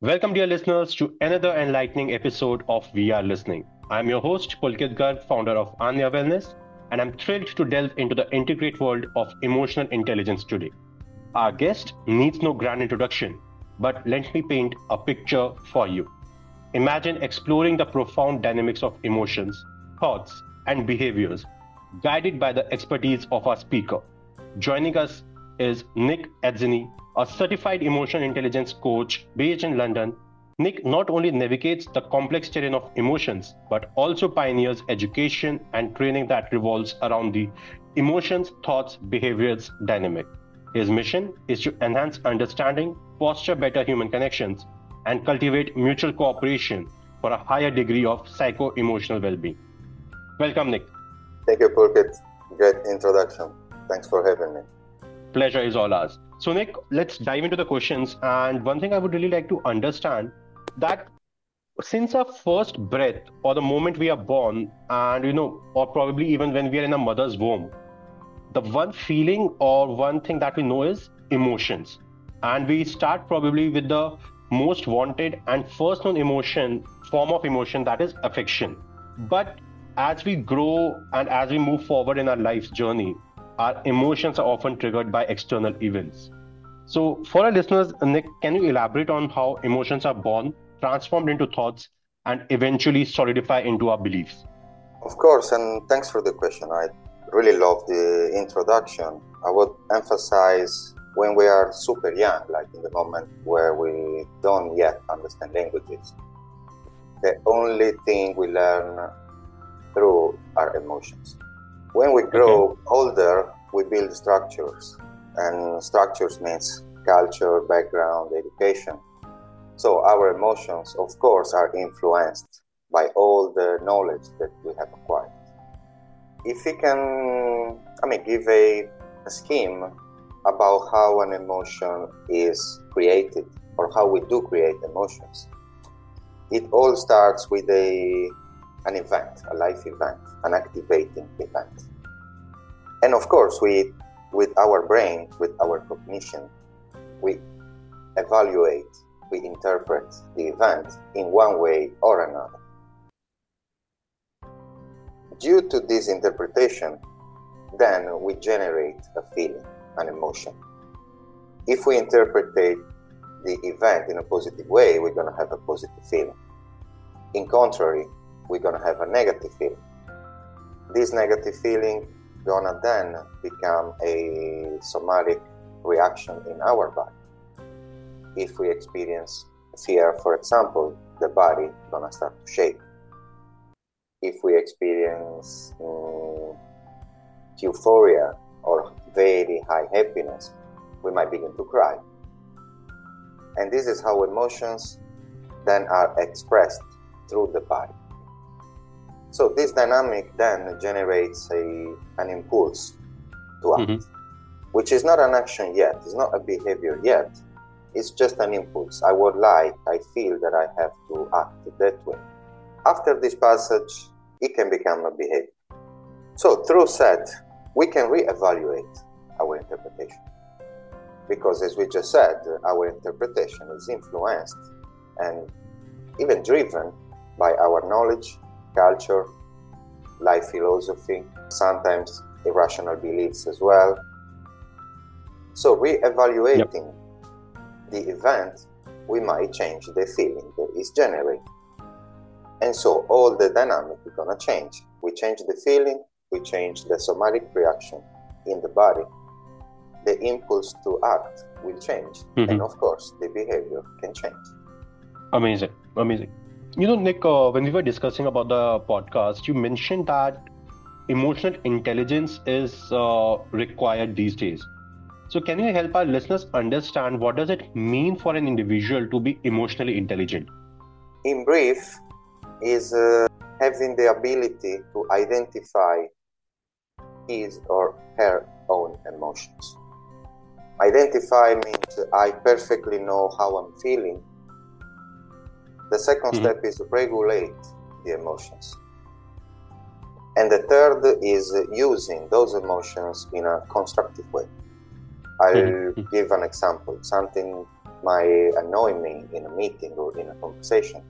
Welcome, dear listeners, to another enlightening episode of We Are Listening. I'm your host, Pulkit Garg, founder of Aanya Wellness, and I'm thrilled to delve into the intricate world of emotional intelligence today. Our guest needs no grand introduction, but let me paint a picture for you. Imagine exploring the profound dynamics of emotions, thoughts, and behaviors, guided by the expertise of our speaker. Joining us is Nick Atzeni, a certified emotional intelligence coach based in London. Nick not only navigates the complex terrain of emotions, but also pioneers education and training that revolves around the emotions, thoughts, behaviors dynamic. His mission is to enhance understanding, foster better human connections, and cultivate mutual cooperation for a higher degree of psycho emotional well being. Welcome, Nick. Thank you, Pulkit. Great introduction. Thanks for having me pleasure is all ours. So, Nick, let's dive into the questions. And one thing I would really like to understand that since our first breath or the moment we are born, and you know, or probably even when we are in a mother's womb, the one feeling or one thing that we know is emotions. And we start probably with the most wanted and first known emotion, form of emotion that is affection. But as we grow and as we move forward in our life's journey, our emotions are often triggered by external events. So, for our listeners, Nick, can you elaborate on how emotions are born, transformed into thoughts, and eventually solidify into our beliefs? Of course, and thanks for the question. I really love the introduction. I would emphasize when we are super young, like in the moment where we don't yet understand languages, the only thing we learn through our emotions. When we grow okay. older, we build structures, and structures means culture, background, education. So our emotions, of course, are influenced by all the knowledge that we have acquired. If we can, I mean, give a, a scheme about how an emotion is created or how we do create emotions, it all starts with a an event, a life event, an activating event. And of course, we, with our brain, with our cognition, we evaluate, we interpret the event in one way or another. Due to this interpretation, then we generate a feeling, an emotion. If we interpret the event in a positive way, we're going to have a positive feeling. In contrary, we're going to have a negative feeling. This negative feeling gonna then become a somatic reaction in our body. If we experience fear, for example, the body gonna start to shake. If we experience um, euphoria or very high happiness, we might begin to cry. And this is how emotions then are expressed through the body. So this dynamic then generates a, an impulse to act, mm-hmm. which is not an action yet, it's not a behavior yet, it's just an impulse. I would like, I feel that I have to act that way. After this passage, it can become a behavior. So through set, we can reevaluate our interpretation. Because as we just said, our interpretation is influenced and even driven by our knowledge culture, life philosophy, sometimes irrational beliefs as well. So, re-evaluating yep. the event, we might change the feeling that is generated. And so all the dynamic is gonna change. We change the feeling, we change the somatic reaction in the body. The impulse to act will change. Mm-hmm. And of course, the behavior can change. Amazing. Amazing. You know, Nick, uh, when we were discussing about the podcast, you mentioned that emotional intelligence is uh, required these days. So, can you help our listeners understand what does it mean for an individual to be emotionally intelligent? In brief, is uh, having the ability to identify his or her own emotions. Identify means I perfectly know how I'm feeling the 2nd mm-hmm. step is to regulate the emotions. And the third is using those emotions in a constructive way. I'll mm-hmm. give an example. Something might annoy me in a meeting or in a conversation.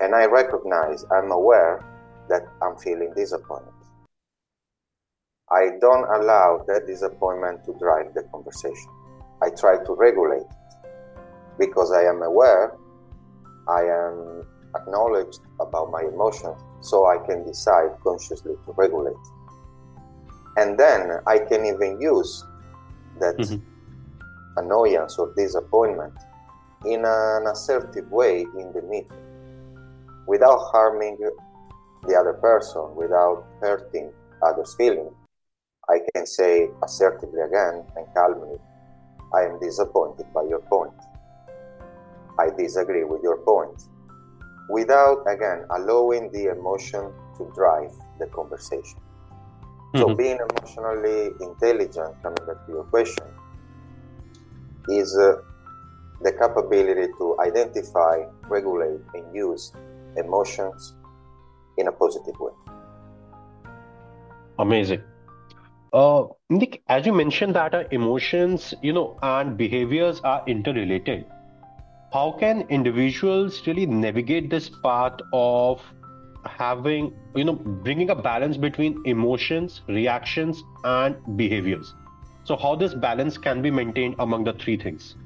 And I recognize, I'm aware that I'm feeling disappointed. I don't allow that disappointment to drive the conversation. I try to regulate it because I am aware, I am acknowledged about my emotions, so I can decide consciously to regulate. And then I can even use that mm-hmm. annoyance or disappointment in an assertive way in the meeting without harming the other person, without hurting others' feelings. I can say assertively again and calmly, I am disappointed by your point. I disagree with your point. Without, again, allowing the emotion to drive the conversation. Mm-hmm. So, being emotionally intelligent, coming back to your question, is uh, the capability to identify, regulate, and use emotions in a positive way. Amazing. Uh, Nick, as you mentioned that our emotions, you know, and behaviors are interrelated. How can individuals really navigate this path of having, you know, bringing a balance between emotions, reactions, and behaviors? So, how this balance can be maintained among the three things?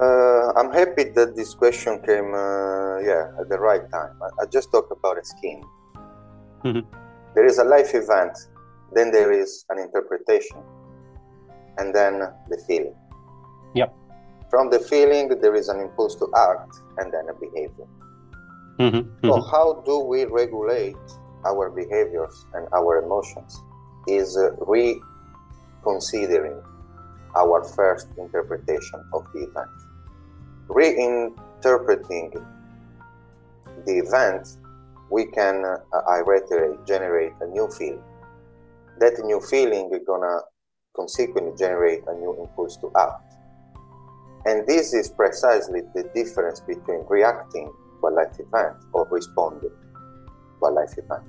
Uh, I'm happy that this question came, uh, yeah, at the right time. I, I just talked about a scheme. Mm-hmm there is a life event, then there is an interpretation, and then the feeling. From the feeling, there is an impulse to act, and then a behavior. Mm-hmm. So, mm-hmm. how do we regulate our behaviors and our emotions? Is uh, reconsidering our first interpretation of the event. Reinterpreting the event we can, uh, I reiterate, generate a new feeling. That new feeling is gonna consequently generate a new impulse to act. And this is precisely the difference between reacting to a life event or responding to a life event.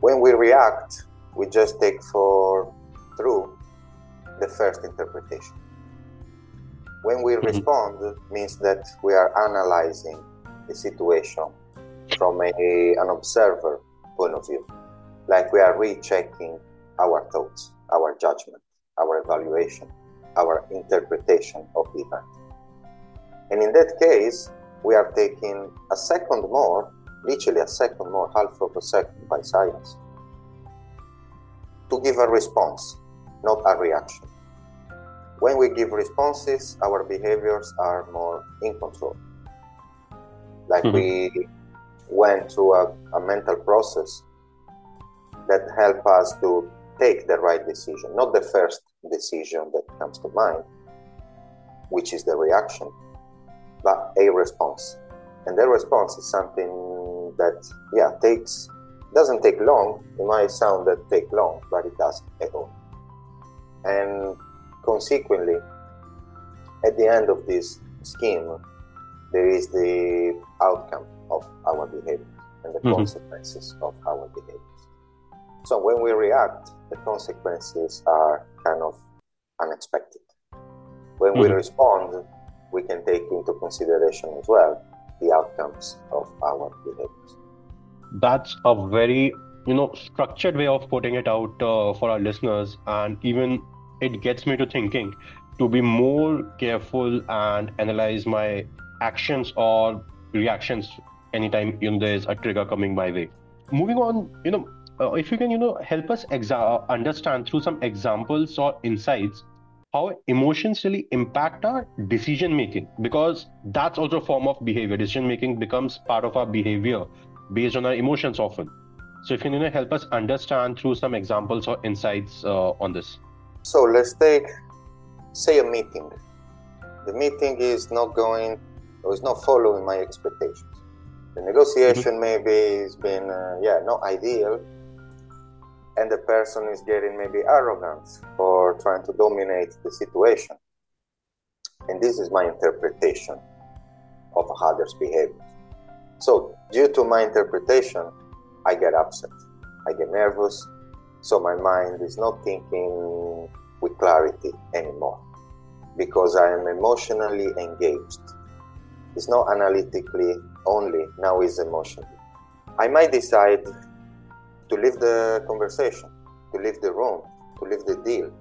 When we react, we just take for true the first interpretation. When we mm-hmm. respond, means that we are analyzing the situation from a, an observer point of view. Like we are rechecking our thoughts, our judgment, our evaluation, our interpretation of the event. And in that case, we are taking a second more, literally a second more, half of a second by science, to give a response, not a reaction. When we give responses, our behaviors are more in control. Like mm-hmm. we went through a, a mental process that help us to take the right decision, not the first decision that comes to mind, which is the reaction, but a response. And the response is something that, yeah, takes doesn't take long. It might sound that take long, but it doesn't at all. And consequently, at the end of this scheme, there is the outcome of our behavior and the mm-hmm. consequences of. So when we react, the consequences are kind of unexpected. When mm-hmm. we respond, we can take into consideration as well the outcomes of our behaviors. That's a very you know structured way of putting it out uh, for our listeners, and even it gets me to thinking to be more careful and analyze my actions or reactions anytime you know there's a trigger coming my way moving on you know uh, if you can you know help us exa- understand through some examples or insights how emotions really impact our decision making because that's also a form of behavior. Decision making becomes part of our behavior based on our emotions often. So if you, can you know help us understand through some examples or insights uh, on this. So let's take say a meeting. The meeting is not going or is not following my expectations. The negotiation mm-hmm. maybe has been uh, yeah not ideal and the person is getting maybe arrogant or trying to dominate the situation. And this is my interpretation of others behavior. So due to my interpretation i get upset. I get nervous. So my mind is not thinking with clarity anymore. Because I am emotionally engaged. It's not analytically only, now it's emotionally. I might decide to leave the conversation, to leave the room, to leave the deal.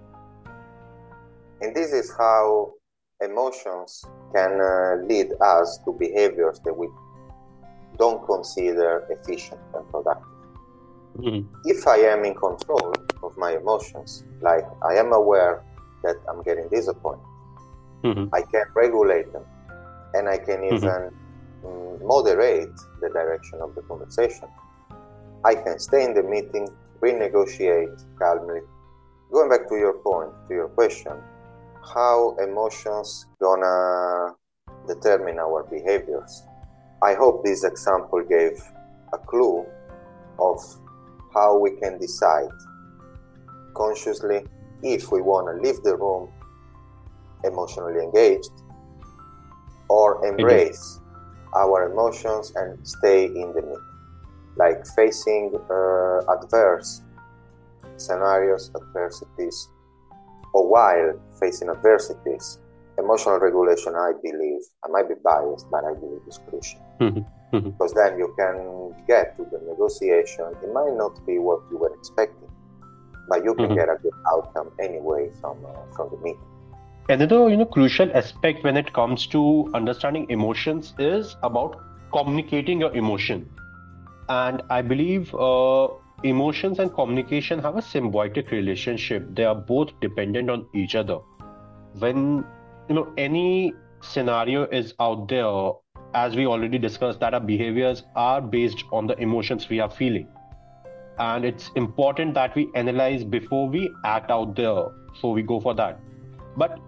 And this is how emotions can uh, lead us to behaviors that we don't consider efficient and productive. Mm-hmm. If I am in control of my emotions, like I am aware that I'm getting disappointed, mm-hmm. I can regulate them and I can mm-hmm. even mm-hmm. moderate the direction of the conversation. I can stay in the meeting, renegotiate calmly. Going back to your point, to your question, how emotions gonna determine our behaviors. I hope this example gave a clue of how we can decide consciously if we want to leave the room emotionally engaged or embrace our emotions and stay in the middle like facing uh, adverse scenarios adversities or while facing adversities emotional regulation i believe i might be biased but i believe is crucial mm-hmm. Mm-hmm. because then you can get to the negotiation it might not be what you were expecting but you can mm-hmm. get a good outcome anyway from uh, from the meeting another you know crucial aspect when it comes to understanding emotions is about communicating your emotion and i believe uh, emotions and communication have a symbiotic relationship. They are both dependent on each other. When you know any scenario is out there as we already discussed that our behaviors are based on the emotions we are feeling. And it's important that we analyze before we act out there so we go for that. But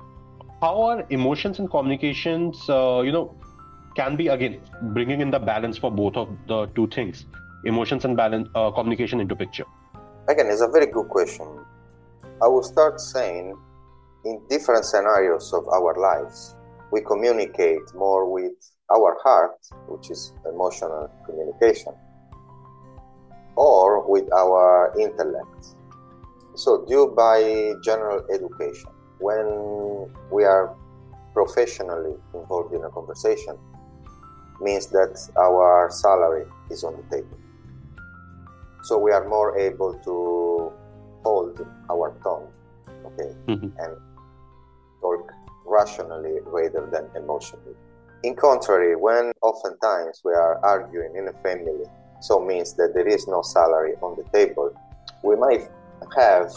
how are emotions and communications uh, you know can be again bringing in the balance for both of the two things emotions and balance uh, communication into picture. Again it's a very good question. I will start saying in different scenarios of our lives we communicate more with our heart which is emotional communication or with our intellect. So due by general education when we are professionally involved in a conversation means that our salary is on the table. So we are more able to hold our tongue okay mm-hmm. and talk rationally rather than emotionally. In contrary when oftentimes we are arguing in a family so means that there is no salary on the table we might have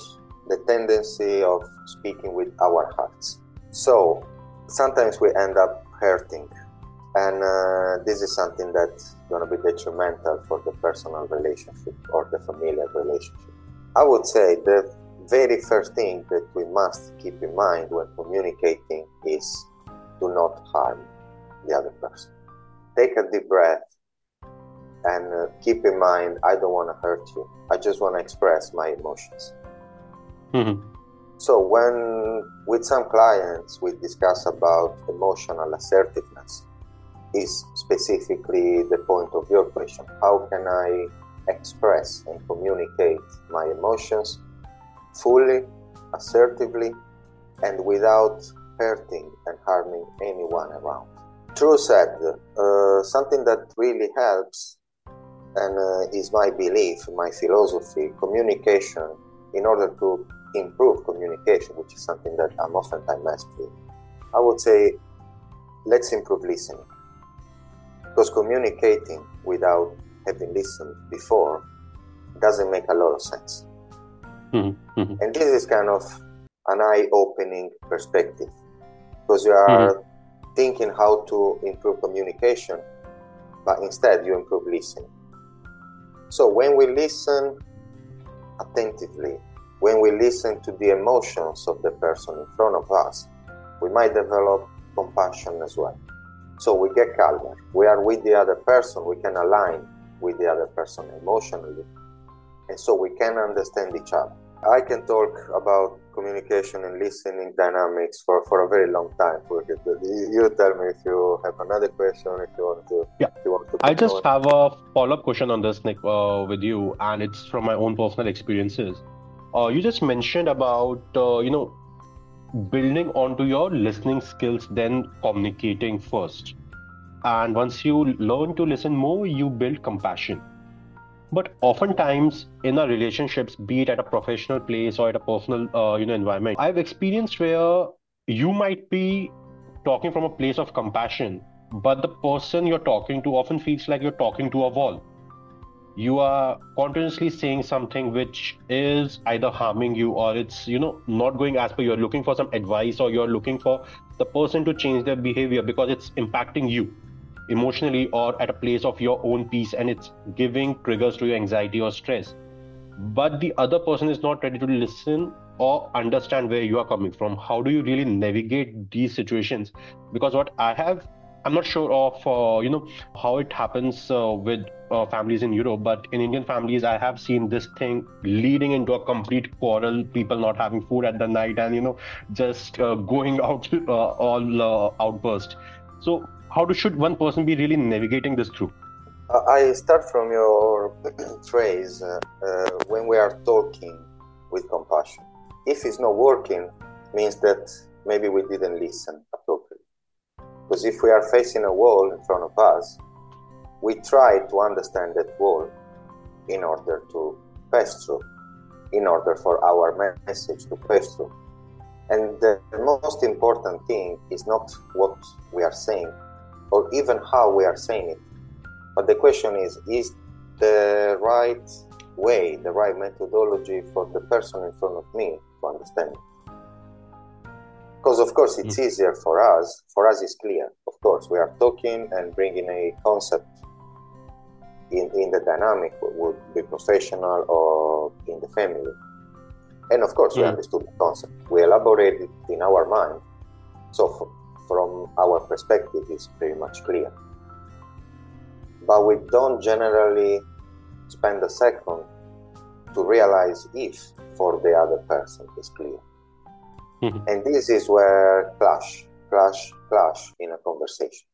the tendency of speaking with our hearts. So sometimes we end up hurting and uh, this is something that's going to be detrimental for the personal relationship or the familial relationship. I would say the very first thing that we must keep in mind when communicating is do not harm the other person. Take a deep breath and uh, keep in mind I don't want to hurt you. I just want to express my emotions. Mm-hmm. So when with some clients we discuss about emotional assertiveness, is specifically the point of your question. How can I express and communicate my emotions fully, assertively, and without hurting and harming anyone around? True said, uh, something that really helps and uh, is my belief, my philosophy, communication, in order to improve communication, which is something that I'm oftentimes asked with, I would say, let's improve listening because communicating without having listened before doesn't make a lot of sense. Mm-hmm. mm-hmm. And this is kind of an eye opening perspective because you are mm-hmm. thinking how to improve communication, but instead you improve listening. So when we listen attentively, when we listen to the emotions of the person in front of us, we might develop compassion as well. So we get calmer. We are with the other person. We can align with the other person emotionally. And so we can understand each other. I can talk about communication and listening dynamics for, for a very long time. You tell me if you have another question, if you want to. Yeah. You want to I just on. have a follow up question on this, Nick, uh, with you, and it's from my own personal experiences. Uh, you just mentioned about, uh, you know, building onto your listening skills, then communicating first. And once you learn to listen more, you build compassion. But oftentimes in our relationships, be it at a professional place or at a personal uh, you know environment, I've experienced where you might be talking from a place of compassion, but the person you're talking to often feels like you're talking to a wall you are continuously saying something which is either harming you or it's you know not going as per you're looking for some advice or you're looking for the person to change their behavior because it's impacting you emotionally or at a place of your own peace and it's giving triggers to your anxiety or stress. But the other person is not ready to listen or understand where you are coming from. How do you really navigate these situations? Because what i have i'm not sure of uh, you know how it happens uh, with uh, families in Europe, but in Indian families, I have seen this thing leading into a complete quarrel, people not having food at the night, and you know, just uh, going out uh, all uh, outburst. So, how do, should one person be really navigating this through? I start from your phrase when we are talking with compassion. If it's not working, means that maybe we didn't listen appropriately. Because if we are facing a wall in front of us, we try to understand that wall in order to pass through, in order for our message to pass through. And the most important thing is not what we are saying or even how we are saying it, but the question is is the right way, the right methodology for the person in front of me to understand? Because, of course, it's mm. easier for us. For us, it's clear. Of course, we are talking and bringing a concept in, in the dynamic would be professional or in the family. And of course, we understood the concept. We elaborated it in our mind. So, f- from our perspective, it's pretty much clear. But we don't generally spend a second to realize if for the other person is clear. Mm-hmm. And this is where clash, clash, clash in a conversation.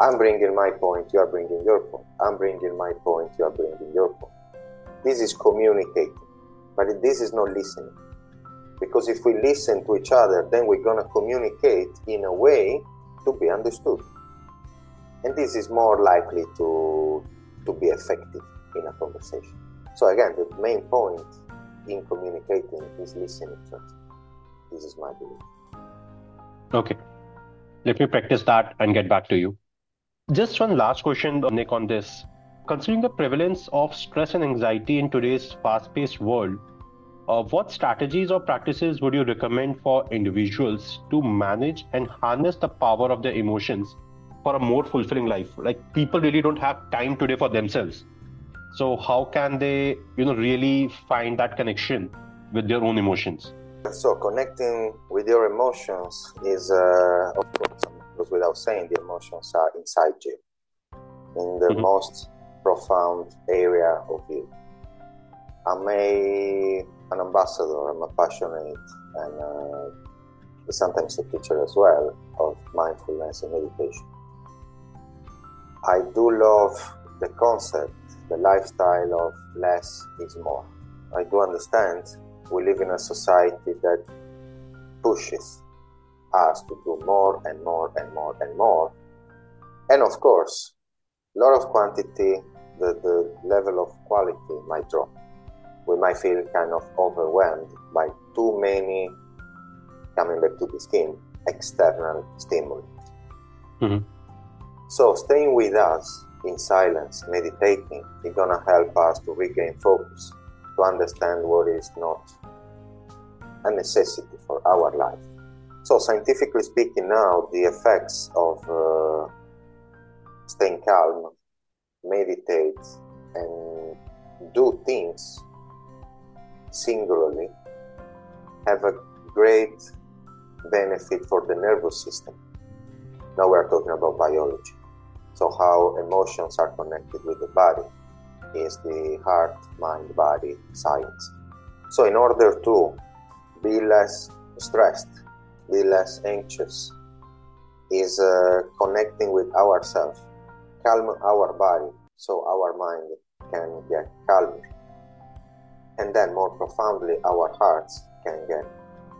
I'm bringing my point, you are bringing your point. I'm bringing my point, you are bringing your point. This is communicating, but this is not listening. Because if we listen to each other, then we're going to communicate in a way to be understood. And this is more likely to, to be effective in a conversation. So, again, the main point in communicating is listening first. This is my belief. Okay. Let me practice that and get back to you. Just one last question, Nick, on this. Considering the prevalence of stress and anxiety in today's fast paced world, uh, what strategies or practices would you recommend for individuals to manage and harness the power of their emotions for a more fulfilling life? Like people really don't have time today for themselves. So how can they, you know, really find that connection with their own emotions? So connecting with your emotions is, uh, of course, goes without saying, the emotions are inside you, in the mm-hmm. most profound area of you. I'm a, an ambassador, I'm a passionate and uh, sometimes a teacher as well of mindfulness and meditation. I do love the concept, the lifestyle of less is more. I do understand we live in a society that pushes us to do more and more and more and more. And of course, a lot of quantity, the, the level of quality might drop. We might feel kind of overwhelmed by too many, coming back to the skin, external stimuli. Mm-hmm. So staying with us in silence, meditating, is gonna help us to regain focus, to understand what is not a necessity for our life so, scientifically speaking, now the effects of uh, staying calm, meditate, and do things singularly have a great benefit for the nervous system. Now we're talking about biology. So, how emotions are connected with the body is the heart, mind, body science. So, in order to be less stressed, be less anxious is uh, connecting with ourselves, calm our body so our mind can get calmer. And then, more profoundly, our hearts can get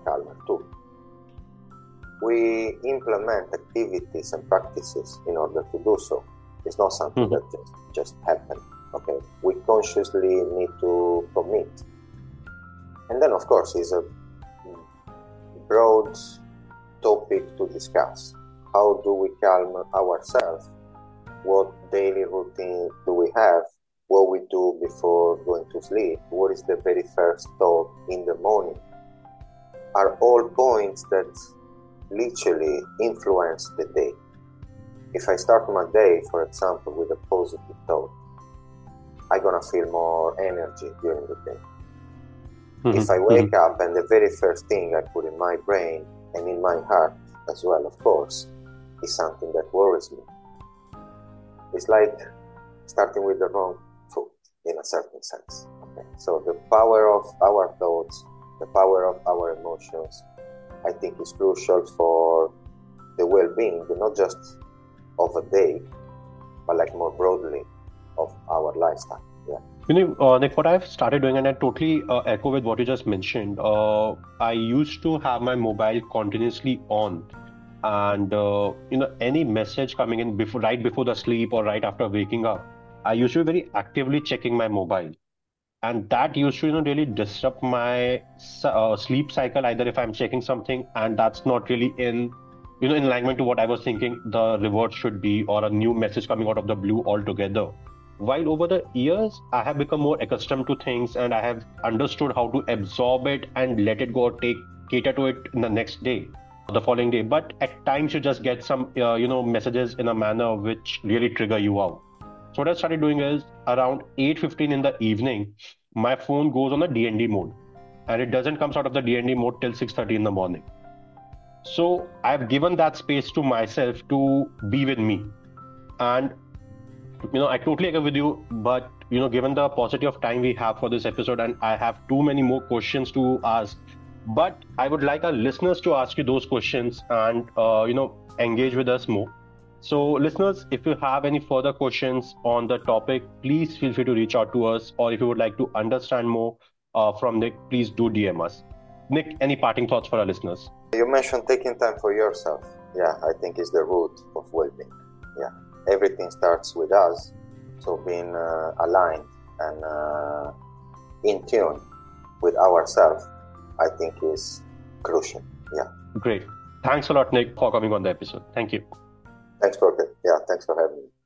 calmer too. we implement activities and practices in order to do so. It's not something mm-hmm. that just, just happens. Okay, we consciously need to commit. And then, of course, is a broad topic to discuss. How do we calm ourselves? What daily routine do we have? What we do before going to sleep? What is the very first thought in the morning? Are all points that literally influence the day. If I start my day, for example, with a positive thought, I'm gonna feel more energy during the day. Mm-hmm. If I wake mm-hmm. up and the very first thing I put in my brain and in my heart as well, of course, is something that worries me. It's like starting with the wrong foot in a certain sense. Okay? So the power of our thoughts, the power of our emotions, I think is crucial for the well-being, not just of a day, but like more broadly of our lifestyle. Yeah. You know, uh, Nick, what I've started doing, and I totally uh, echo with what you just mentioned. Uh, I used to have my mobile continuously on, and uh, you know, any message coming in before, right before the sleep or right after waking up, I used to be very actively checking my mobile and that used to you know really disrupt my uh, sleep cycle either if i'm checking something and that's not really in you know in alignment to what i was thinking the reward should be or a new message coming out of the blue altogether while over the years i have become more accustomed to things and i have understood how to absorb it and let it go or take cater to it in the next day the following day. But at times you just get some uh, you know messages in a manner which really trigger you out. So what I started doing is around 8:15 in the evening, my phone goes on the DND mode, and it doesn't comes out of the DND mode till 6:30 in the morning. So I've given that space to myself to be with me, and you know I totally agree with you. But you know, given the paucity of time we have for this episode, and I have too many more questions to ask, but I would like our listeners to ask you those questions and uh, you know engage with us more. So, listeners, if you have any further questions on the topic, please feel free to reach out to us. Or if you would like to understand more uh, from Nick, please do DM us. Nick, any parting thoughts for our listeners? You mentioned taking time for yourself. Yeah, I think is the root of well-being. Yeah, everything starts with us. So being uh, aligned and uh, in tune with ourselves, I think is crucial. Yeah. Great. Thanks a lot, Nick, for coming on the episode. Thank you. Thanks, Rocket. Yeah, thanks for having me.